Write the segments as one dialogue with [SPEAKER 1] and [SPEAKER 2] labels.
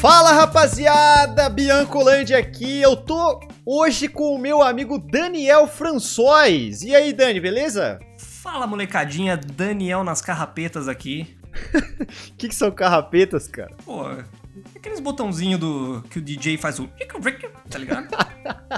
[SPEAKER 1] Fala rapaziada, Biancolândia aqui. Eu tô hoje com o meu amigo Daniel François. E aí, Dani, beleza?
[SPEAKER 2] Fala molecadinha, Daniel nas carrapetas aqui.
[SPEAKER 1] O que, que são carrapetas, cara?
[SPEAKER 2] Pô, aqueles botãozinhos do que o DJ faz o. Tá ligado?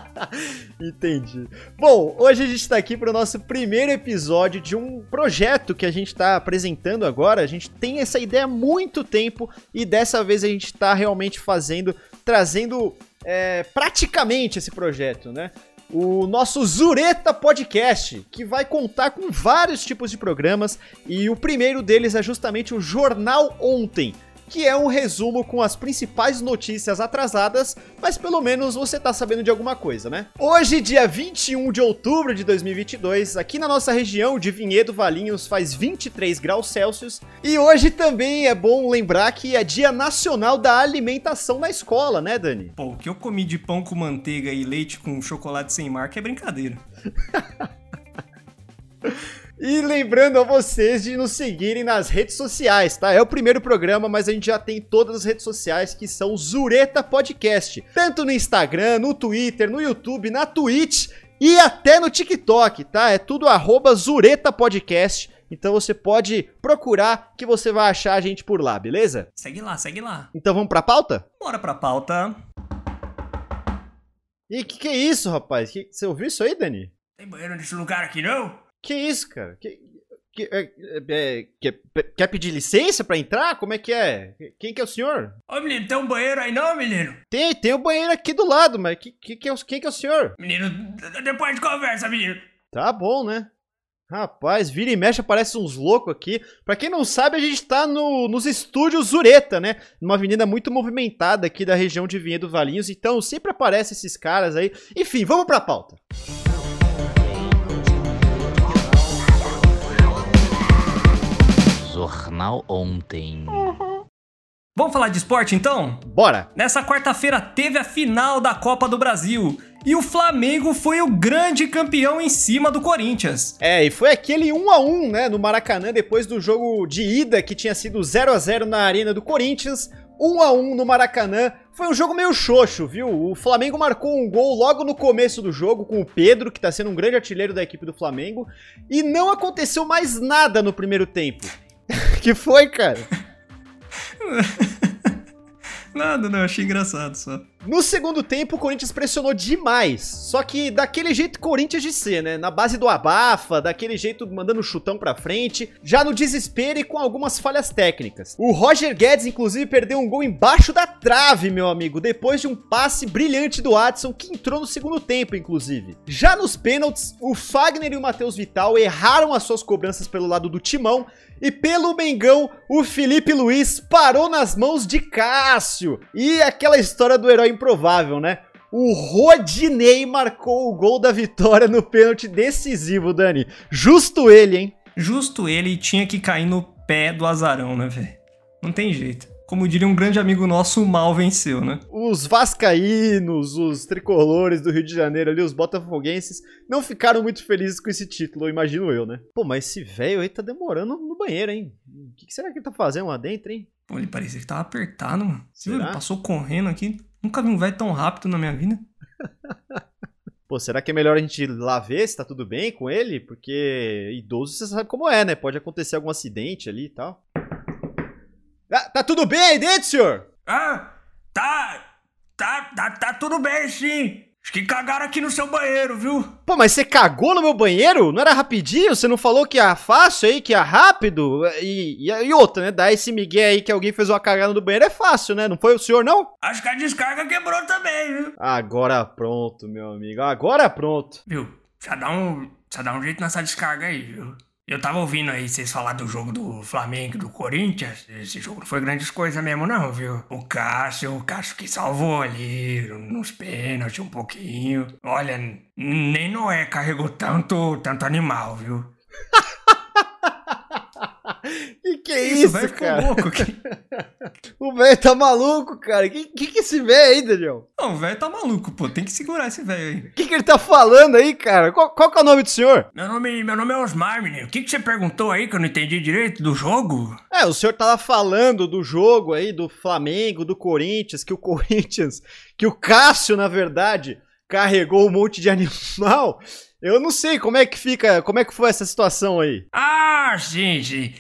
[SPEAKER 1] Entendi. Bom, hoje a gente tá aqui pro nosso primeiro episódio de um projeto que a gente tá apresentando agora. A gente tem essa ideia há muito tempo e dessa vez a gente tá realmente fazendo, trazendo é, praticamente esse projeto, né? O nosso Zureta Podcast, que vai contar com vários tipos de programas e o primeiro deles é justamente o Jornal Ontem que é um resumo com as principais notícias atrasadas, mas pelo menos você tá sabendo de alguma coisa, né? Hoje, dia 21 de outubro de 2022, aqui na nossa região de Vinhedo Valinhos faz 23 graus Celsius, e hoje também é bom lembrar que é dia nacional da alimentação na escola, né, Dani?
[SPEAKER 2] Pô, o que eu comi de pão com manteiga e leite com chocolate sem marca é brincadeira.
[SPEAKER 1] E lembrando a vocês de nos seguirem nas redes sociais, tá? É o primeiro programa, mas a gente já tem todas as redes sociais que são Zureta Podcast. Tanto no Instagram, no Twitter, no YouTube, na Twitch e até no TikTok, tá? É tudo arroba Zureta Podcast. Então você pode procurar que você vai achar a gente por lá, beleza?
[SPEAKER 2] Segue lá, segue lá.
[SPEAKER 1] Então vamos pra pauta?
[SPEAKER 2] Bora pra pauta.
[SPEAKER 1] E que que é isso, rapaz? Que, você ouviu isso aí, Dani?
[SPEAKER 2] Tem banheiro nesse lugar aqui não?
[SPEAKER 1] Que isso, cara? Que, que, é, é, quer, quer pedir licença pra entrar? Como é que é? Quem que é o senhor?
[SPEAKER 2] Ô menino, tem um banheiro aí não, menino?
[SPEAKER 1] Tem, tem o um banheiro aqui do lado, mas que, que, que é, quem que é o senhor?
[SPEAKER 2] Menino, depois de conversa, menino.
[SPEAKER 1] Tá bom, né? Rapaz, vira e mexe, aparece uns loucos aqui. Pra quem não sabe, a gente tá no, nos estúdios Zureta, né? Numa avenida muito movimentada aqui da região de Vinhedo Valinhos. Então sempre aparecem esses caras aí. Enfim, vamos pra pauta.
[SPEAKER 3] Jornal Ontem.
[SPEAKER 2] Vamos falar de esporte então?
[SPEAKER 1] Bora!
[SPEAKER 2] Nessa quarta-feira teve a final da Copa do Brasil. E o Flamengo foi o grande campeão em cima do Corinthians.
[SPEAKER 1] É, e foi aquele 1 a 1 né, no Maracanã, depois do jogo de ida que tinha sido 0 a 0 na arena do Corinthians. 1 a 1 no Maracanã. Foi um jogo meio xoxo, viu? O Flamengo marcou um gol logo no começo do jogo com o Pedro, que tá sendo um grande artilheiro da equipe do Flamengo, e não aconteceu mais nada no primeiro tempo. Que foi, cara?
[SPEAKER 2] Nada, não, achei engraçado só.
[SPEAKER 1] No segundo tempo, o Corinthians pressionou demais. Só que daquele jeito Corinthians de ser, né? Na base do abafa, daquele jeito mandando chutão pra frente, já no desespero e com algumas falhas técnicas. O Roger Guedes, inclusive, perdeu um gol embaixo da trave, meu amigo, depois de um passe brilhante do Adson, que entrou no segundo tempo, inclusive. Já nos pênaltis, o Fagner e o Matheus Vital erraram as suas cobranças pelo lado do timão e pelo Mengão, o Felipe Luiz parou nas mãos de Cássio. E aquela história do herói improvável, né? O Rodinei marcou o gol da vitória no pênalti decisivo, Dani. Justo ele, hein?
[SPEAKER 2] Justo ele tinha que cair no pé do azarão, né, velho? Não tem jeito como diria um grande amigo nosso, o mal venceu, né?
[SPEAKER 1] Os vascaínos, os tricolores do Rio de Janeiro ali, os botafoguenses, não ficaram muito felizes com esse título, imagino eu, né? Pô, mas esse velho aí tá demorando no banheiro, hein? O que, será que ele tá fazendo lá dentro, hein?
[SPEAKER 2] Pô, ele parecia que tava apertado, mano. Viu? Ele passou correndo aqui. Nunca vi um velho tão rápido na minha vida.
[SPEAKER 1] Pô, será que é melhor a gente ir lá ver se tá tudo bem com ele? Porque idoso você sabe como é, né? Pode acontecer algum acidente ali e tal. Tá, tá tudo bem aí dentro, senhor?
[SPEAKER 4] Ah, tá. Tá, tá, tá tudo bem, sim. Acho que cagaram aqui no seu banheiro, viu?
[SPEAKER 1] Pô, mas você cagou no meu banheiro? Não era rapidinho? Você não falou que ia fácil aí, que ia rápido? E, e, e outra, né? Dar esse migué aí que alguém fez uma cagada no banheiro é fácil, né? Não foi o senhor, não?
[SPEAKER 4] Acho que a descarga quebrou também, viu?
[SPEAKER 1] Agora pronto, meu amigo. Agora pronto.
[SPEAKER 4] Viu? Já dá um, já dá um jeito nessa descarga aí, viu? Eu tava ouvindo aí vocês falar do jogo do Flamengo e do Corinthians. Esse jogo não foi grandes coisas mesmo, não, viu? O Cássio, o Cássio que salvou ali nos pênaltis um pouquinho. Olha, nem Noé carregou tanto, tanto animal, viu?
[SPEAKER 1] que que é isso, isso cara?
[SPEAKER 2] Louco aqui.
[SPEAKER 1] O velho tá maluco, cara. Que que, que esse velho aí, Daniel?
[SPEAKER 2] Não, o velho tá maluco, pô. Tem que segurar esse velho aí.
[SPEAKER 1] O que, que ele tá falando aí, cara? Qual, qual que é o nome do senhor?
[SPEAKER 4] Meu nome, meu nome é Osmar, menino. O que, que você perguntou aí que eu não entendi direito do jogo?
[SPEAKER 1] É, o senhor tava falando do jogo aí, do Flamengo, do Corinthians, que o Corinthians, que o Cássio, na verdade, carregou um monte de animal. Eu não sei como é que fica, como é que foi essa situação aí.
[SPEAKER 4] Ah, sim, sim.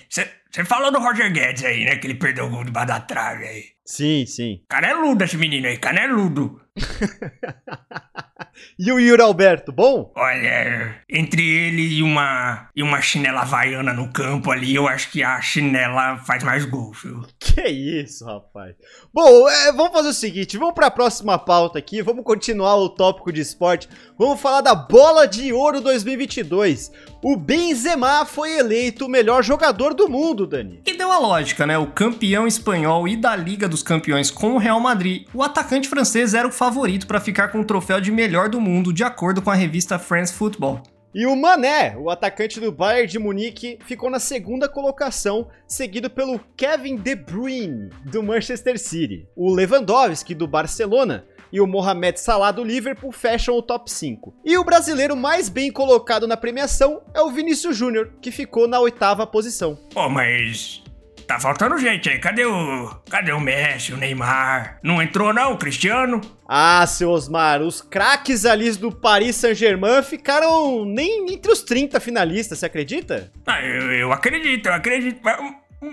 [SPEAKER 4] Você falou do Roger Guedes aí, né? Que ele perdeu o gol debaixo da trave aí.
[SPEAKER 1] Sim, sim.
[SPEAKER 4] Caneludo esse menino aí, caneludo.
[SPEAKER 1] e o Yuri Alberto, bom?
[SPEAKER 4] Olha, entre ele e uma e uma chinela havaiana no campo ali, eu acho que a chinela faz mais gol, viu?
[SPEAKER 1] Que isso, rapaz. Bom, é, vamos fazer o seguinte, vamos para a próxima pauta aqui, vamos continuar o tópico de esporte. Vamos falar da Bola de Ouro 2022. O Benzema foi eleito o melhor jogador do mundo, Dani.
[SPEAKER 2] E deu a lógica, né? O campeão espanhol e da Liga dos Campeões com o Real Madrid, o atacante francês era o favorito para ficar com o troféu de melhor do mundo, de acordo com a revista France Football.
[SPEAKER 1] E o Mané, o atacante do Bayern de Munique, ficou na segunda colocação, seguido pelo Kevin De Bruyne, do Manchester City. O Lewandowski, do Barcelona, e o Mohamed Salah do Liverpool fecham o top 5. E o brasileiro mais bem colocado na premiação é o Vinícius Júnior, que ficou na oitava posição.
[SPEAKER 4] Oh, mas Tá faltando gente aí. Cadê o. Cadê o Messi, o Neymar? Não entrou, não, o Cristiano?
[SPEAKER 1] Ah, seu Osmar, os craques ali do Paris Saint-Germain ficaram nem entre os 30 finalistas, você acredita?
[SPEAKER 4] Ah, eu, eu acredito, eu acredito. Mas,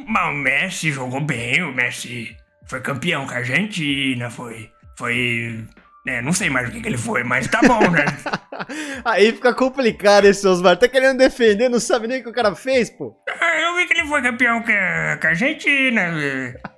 [SPEAKER 4] mas o Messi jogou bem, o Messi foi campeão com a Argentina, foi. Foi é, não sei mais o que, que ele foi, mas tá bom, né?
[SPEAKER 1] Aí fica complicado esse Osmar. Tá querendo defender, não sabe nem o que o cara fez, pô.
[SPEAKER 4] É, eu vi que ele foi campeão com a, com a Argentina.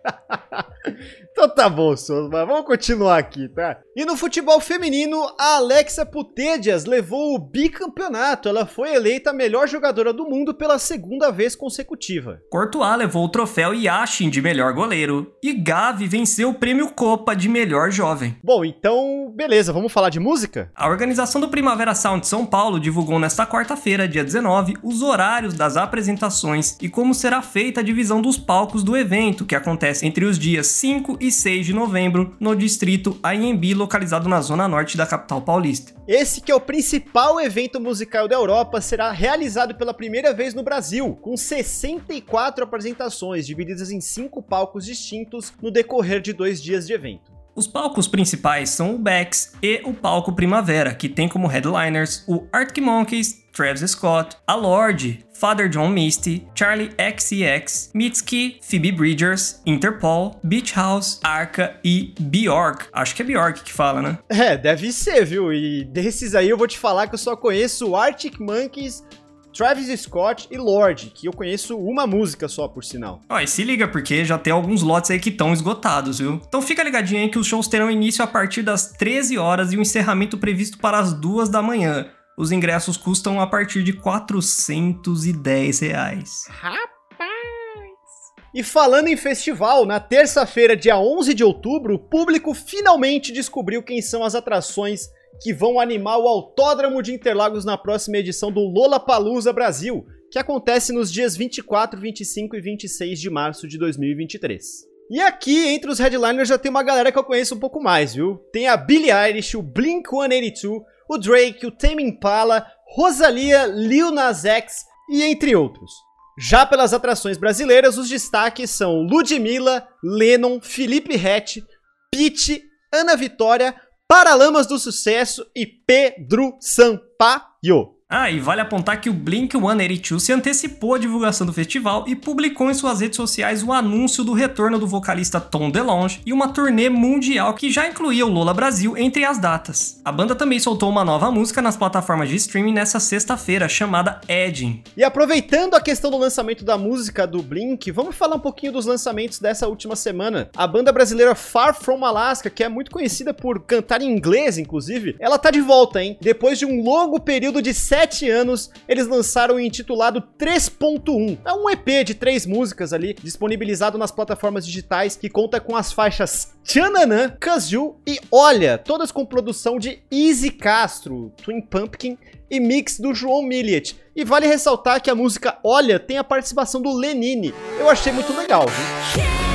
[SPEAKER 1] então tá bom, Osmar. Vamos continuar aqui, tá? E no futebol feminino, a Alexa Putedias levou o bicampeonato. Ela foi eleita a melhor jogadora do mundo pela segunda vez consecutiva.
[SPEAKER 2] Courtois levou o troféu Yashin de melhor goleiro. E Gavi venceu o prêmio Copa de melhor jovem.
[SPEAKER 1] Bom, então beleza, vamos falar de música?
[SPEAKER 2] A organização do Primavera Sound São Paulo divulgou nesta quarta-feira, dia 19, os horários das apresentações e como será feita a divisão dos palcos do evento, que acontece entre os dias 5 e 6 de novembro, no distrito Anhembi, localizado na zona norte da capital paulista.
[SPEAKER 1] Esse que é o principal evento musical da Europa será realizado pela primeira vez no Brasil, com 64 apresentações divididas em cinco palcos distintos no decorrer de dois dias de evento.
[SPEAKER 2] Os palcos principais são o Bex e o palco Primavera, que tem como headliners o Arctic Monkeys, Travis Scott, a Lorde, Father John Misty, Charlie XCX, Mitski, Phoebe Bridgers, Interpol, Beach House, Arca e Bjork. Acho que é Bjork que fala, né?
[SPEAKER 1] É, deve ser, viu? E desses aí eu vou te falar que eu só conheço o Arctic Monkeys, Travis Scott e Lorde, que eu conheço uma música só, por sinal.
[SPEAKER 2] Ó, e se liga, porque já tem alguns lotes aí que estão esgotados, viu? Então fica ligadinho aí que os shows terão início a partir das 13 horas e o encerramento previsto para as 2 da manhã. Os ingressos custam a partir de 410 reais.
[SPEAKER 1] Rapaz! E falando em festival, na terça-feira, dia 11 de outubro, o público finalmente descobriu quem são as atrações que vão animar o Autódromo de Interlagos na próxima edição do Lola Palusa Brasil, que acontece nos dias 24, 25 e 26 de março de 2023. E aqui, entre os headliners, já tem uma galera que eu conheço um pouco mais, viu? Tem a Billie Eilish, o Blink-182, o Drake, o Tame Impala, Rosalia, Lil Nas X e entre outros. Já pelas atrações brasileiras, os destaques são Ludmilla, Lennon, Felipe Rett, Pete, Ana Vitória, Paralamas do Sucesso e Pedro Sampaio.
[SPEAKER 2] Ah, e vale apontar que o Blink-182 se antecipou à divulgação do festival e publicou em suas redes sociais o anúncio do retorno do vocalista Tom DeLonge e uma turnê mundial que já incluía o Lola Brasil entre as datas. A banda também soltou uma nova música nas plataformas de streaming nessa sexta-feira, chamada Edging.
[SPEAKER 1] E aproveitando a questão do lançamento da música do Blink, vamos falar um pouquinho dos lançamentos dessa última semana. A banda brasileira Far From Alaska, que é muito conhecida por cantar em inglês, inclusive, ela tá de volta, hein? Depois de um longo período de sete 7 anos, eles lançaram o intitulado 3.1. É um EP de três músicas ali, disponibilizado nas plataformas digitais, que conta com as faixas Tchananã, Kazoo e Olha, todas com produção de Easy Castro, Twin Pumpkin e mix do João Milliet. E vale ressaltar que a música Olha tem a participação do Lenine. Eu achei muito legal, viu?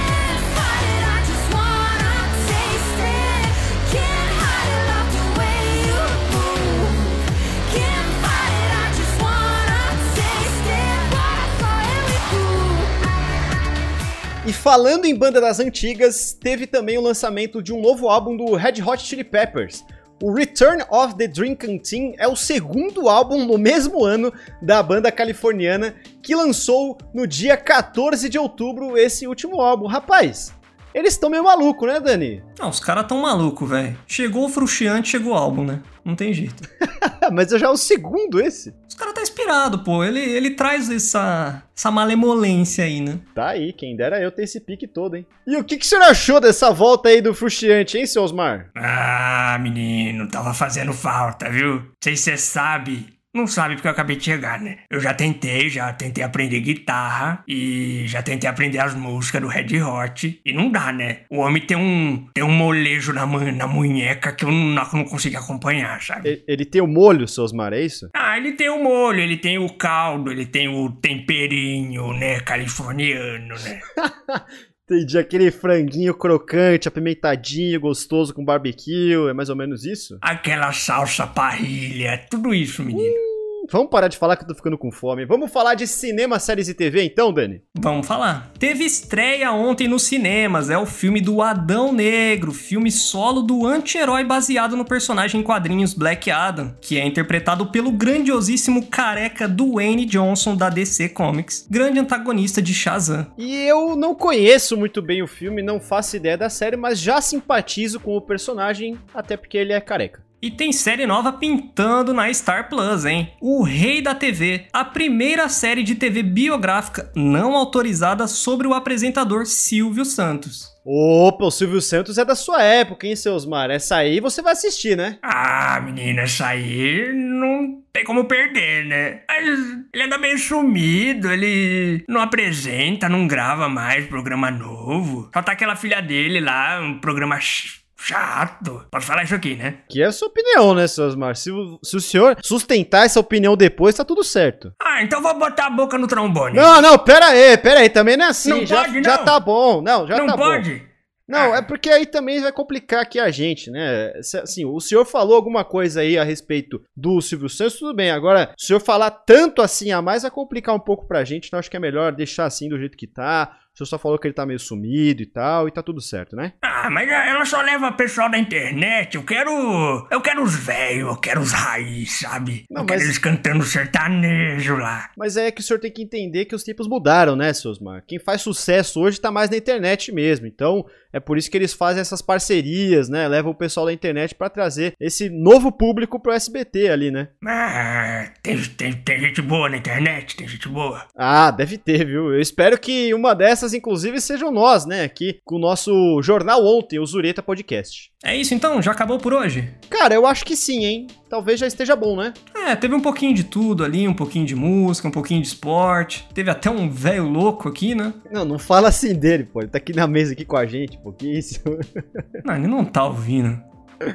[SPEAKER 1] Falando em banda das antigas, teve também o lançamento de um novo álbum do Red Hot Chili Peppers. O Return of the Dream Canteen é o segundo álbum no mesmo ano da banda californiana que lançou no dia 14 de outubro esse último álbum. Rapaz, eles estão meio malucos, né, Dani?
[SPEAKER 2] Não, os caras tão malucos, velho. Chegou o Frustiante, chegou o álbum, né? Não tem jeito.
[SPEAKER 1] Mas já é o segundo esse.
[SPEAKER 2] Os caras tá inspirado, pô. Ele, ele traz essa, essa malemolência aí, né?
[SPEAKER 1] Tá aí, quem dera eu ter esse pique todo, hein? E o que, que o senhor achou dessa volta aí do Frustiante, hein, seu Osmar?
[SPEAKER 4] Ah, menino, tava fazendo falta, viu? Não sei se você sabe, não sabe porque eu acabei de chegar, né? Eu já tentei, já tentei aprender guitarra e já tentei aprender as músicas do Red Hot e não dá, né? O homem tem um tem um molejo na, na munheca que eu não, não consigo acompanhar, sabe?
[SPEAKER 1] E- Ele tem o molho, seu Osmar, é isso?
[SPEAKER 4] Ah, ele tem o molho, ele tem o caldo, ele tem o temperinho, né, californiano, né?
[SPEAKER 1] Entendi, aquele franguinho crocante, apimentadinho, gostoso com barbecue, é mais ou menos isso?
[SPEAKER 4] Aquela salsa parrilha, tudo isso, menino.
[SPEAKER 1] Vamos parar de falar que eu tô ficando com fome. Vamos falar de cinema, séries e TV então, Dani?
[SPEAKER 2] Vamos falar. Teve estreia ontem nos cinemas, é o filme do Adão Negro, filme solo do anti-herói baseado no personagem em quadrinhos Black Adam, que é interpretado pelo grandiosíssimo careca Dwayne Johnson da DC Comics, grande antagonista de Shazam.
[SPEAKER 1] E eu não conheço muito bem o filme, não faço ideia da série, mas já simpatizo com o personagem, até porque ele é careca.
[SPEAKER 2] E tem série nova pintando na Star Plus, hein? O Rei da TV, a primeira série de TV biográfica não autorizada sobre o apresentador Silvio Santos.
[SPEAKER 1] Opa, o Silvio Santos é da sua época, hein, seu Osmar? Essa aí você vai assistir, né?
[SPEAKER 4] Ah, menina, essa aí não tem como perder, né? Mas ele anda meio sumido, ele não apresenta, não grava mais programa novo. Só tá aquela filha dele lá, um programa chato. Posso falar isso aqui, né?
[SPEAKER 1] Que é a sua opinião, né, seu Osmar? Se, o- se o senhor sustentar essa opinião depois, tá tudo certo.
[SPEAKER 4] Ah, então vou botar a boca no trombone.
[SPEAKER 1] Não, não, pera aí, pera aí, também não é assim.
[SPEAKER 4] Não
[SPEAKER 1] já,
[SPEAKER 4] pode,
[SPEAKER 1] já
[SPEAKER 4] não.
[SPEAKER 1] tá bom, não, já
[SPEAKER 4] não
[SPEAKER 1] tá bom.
[SPEAKER 4] pode?
[SPEAKER 1] Não,
[SPEAKER 4] Ah.
[SPEAKER 1] é porque aí também vai complicar aqui a gente, né? Assim, o senhor falou alguma coisa aí a respeito do Silvio Santos, tudo bem. Agora, se o senhor falar tanto assim a mais, vai complicar um pouco pra gente, então acho que é melhor deixar assim do jeito que tá. O senhor só falou que ele tá meio sumido e tal, e tá tudo certo, né?
[SPEAKER 4] Ah, mas ela só leva pessoal da internet. Eu quero. Eu quero os velhos, eu quero os raiz, sabe?
[SPEAKER 1] Não,
[SPEAKER 4] eu quero
[SPEAKER 1] mas-
[SPEAKER 4] eles cantando sertanejo lá.
[SPEAKER 1] Mas é que o senhor tem que entender que os tempos mudaram, né, Sosmar? Quem faz sucesso hoje tá mais na internet mesmo. Então, é por isso que eles fazem essas parcerias, né? Levam o pessoal da internet pra trazer esse novo público pro SBT ali, né?
[SPEAKER 4] Ah, tem, tem, tem gente boa na internet, tem gente boa.
[SPEAKER 1] Ah, deve ter, viu? Eu espero que uma dessas, inclusive, sejam nós, né? Aqui com o nosso jornal ontem, o Zureta Podcast.
[SPEAKER 2] É isso então? Já acabou por hoje?
[SPEAKER 1] Cara, eu acho que sim, hein? Talvez já esteja bom, né?
[SPEAKER 2] É, teve um pouquinho de tudo ali, um pouquinho de música, um pouquinho de esporte. Teve até um velho louco aqui, né?
[SPEAKER 1] Não, não fala assim dele, pô. Ele tá aqui na mesa aqui com a gente, pô. Que isso?
[SPEAKER 2] Não, ele não tá ouvindo.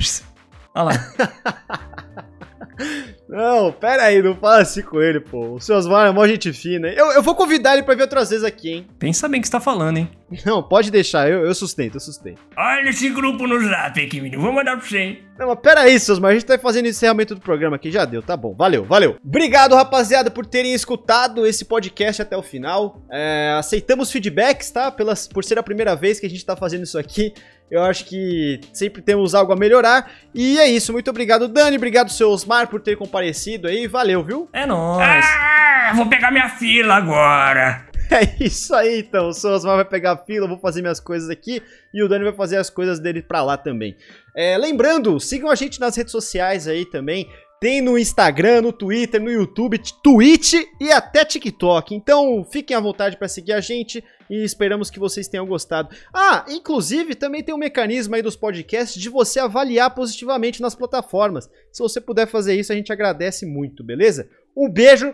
[SPEAKER 2] Olha lá.
[SPEAKER 1] Não, pera aí, não fala assim com ele, pô. O seu Osmar é mó gente fina. hein? Eu, eu vou convidar ele pra vir outras vezes aqui, hein?
[SPEAKER 2] Pensa bem o que você tá falando, hein?
[SPEAKER 1] Não, pode deixar, eu, eu sustento, eu sustento.
[SPEAKER 4] Olha esse grupo no zap aqui, menino. Vou mandar pra você, hein?
[SPEAKER 1] Não, mas pera aí, seus, mas a gente tá fazendo encerramento do programa aqui, já deu, tá bom, valeu, valeu. Obrigado, rapaziada, por terem escutado esse podcast até o final. É, aceitamos feedbacks, tá? Pelas, por ser a primeira vez que a gente tá fazendo isso aqui. Eu acho que sempre temos algo a melhorar. E é isso, muito obrigado, Dani, obrigado, seu Osmar, por ter comparecido aí, valeu, viu?
[SPEAKER 2] É nóis.
[SPEAKER 4] Ah, vou pegar minha fila agora.
[SPEAKER 1] É isso aí, então. O seu Osmar vai pegar a fila, eu vou fazer minhas coisas aqui e o Dani vai fazer as coisas dele pra lá também. É, lembrando, sigam a gente nas redes sociais aí também. Tem no Instagram, no Twitter, no YouTube, Twitch e até TikTok. Então fiquem à vontade para seguir a gente e esperamos que vocês tenham gostado. Ah, inclusive também tem um mecanismo aí dos podcasts de você avaliar positivamente nas plataformas. Se você puder fazer isso, a gente agradece muito, beleza? Um beijo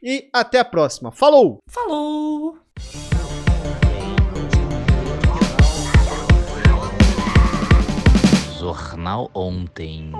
[SPEAKER 1] e até a próxima. Falou!
[SPEAKER 2] Falou!
[SPEAKER 3] Jornal Ontem.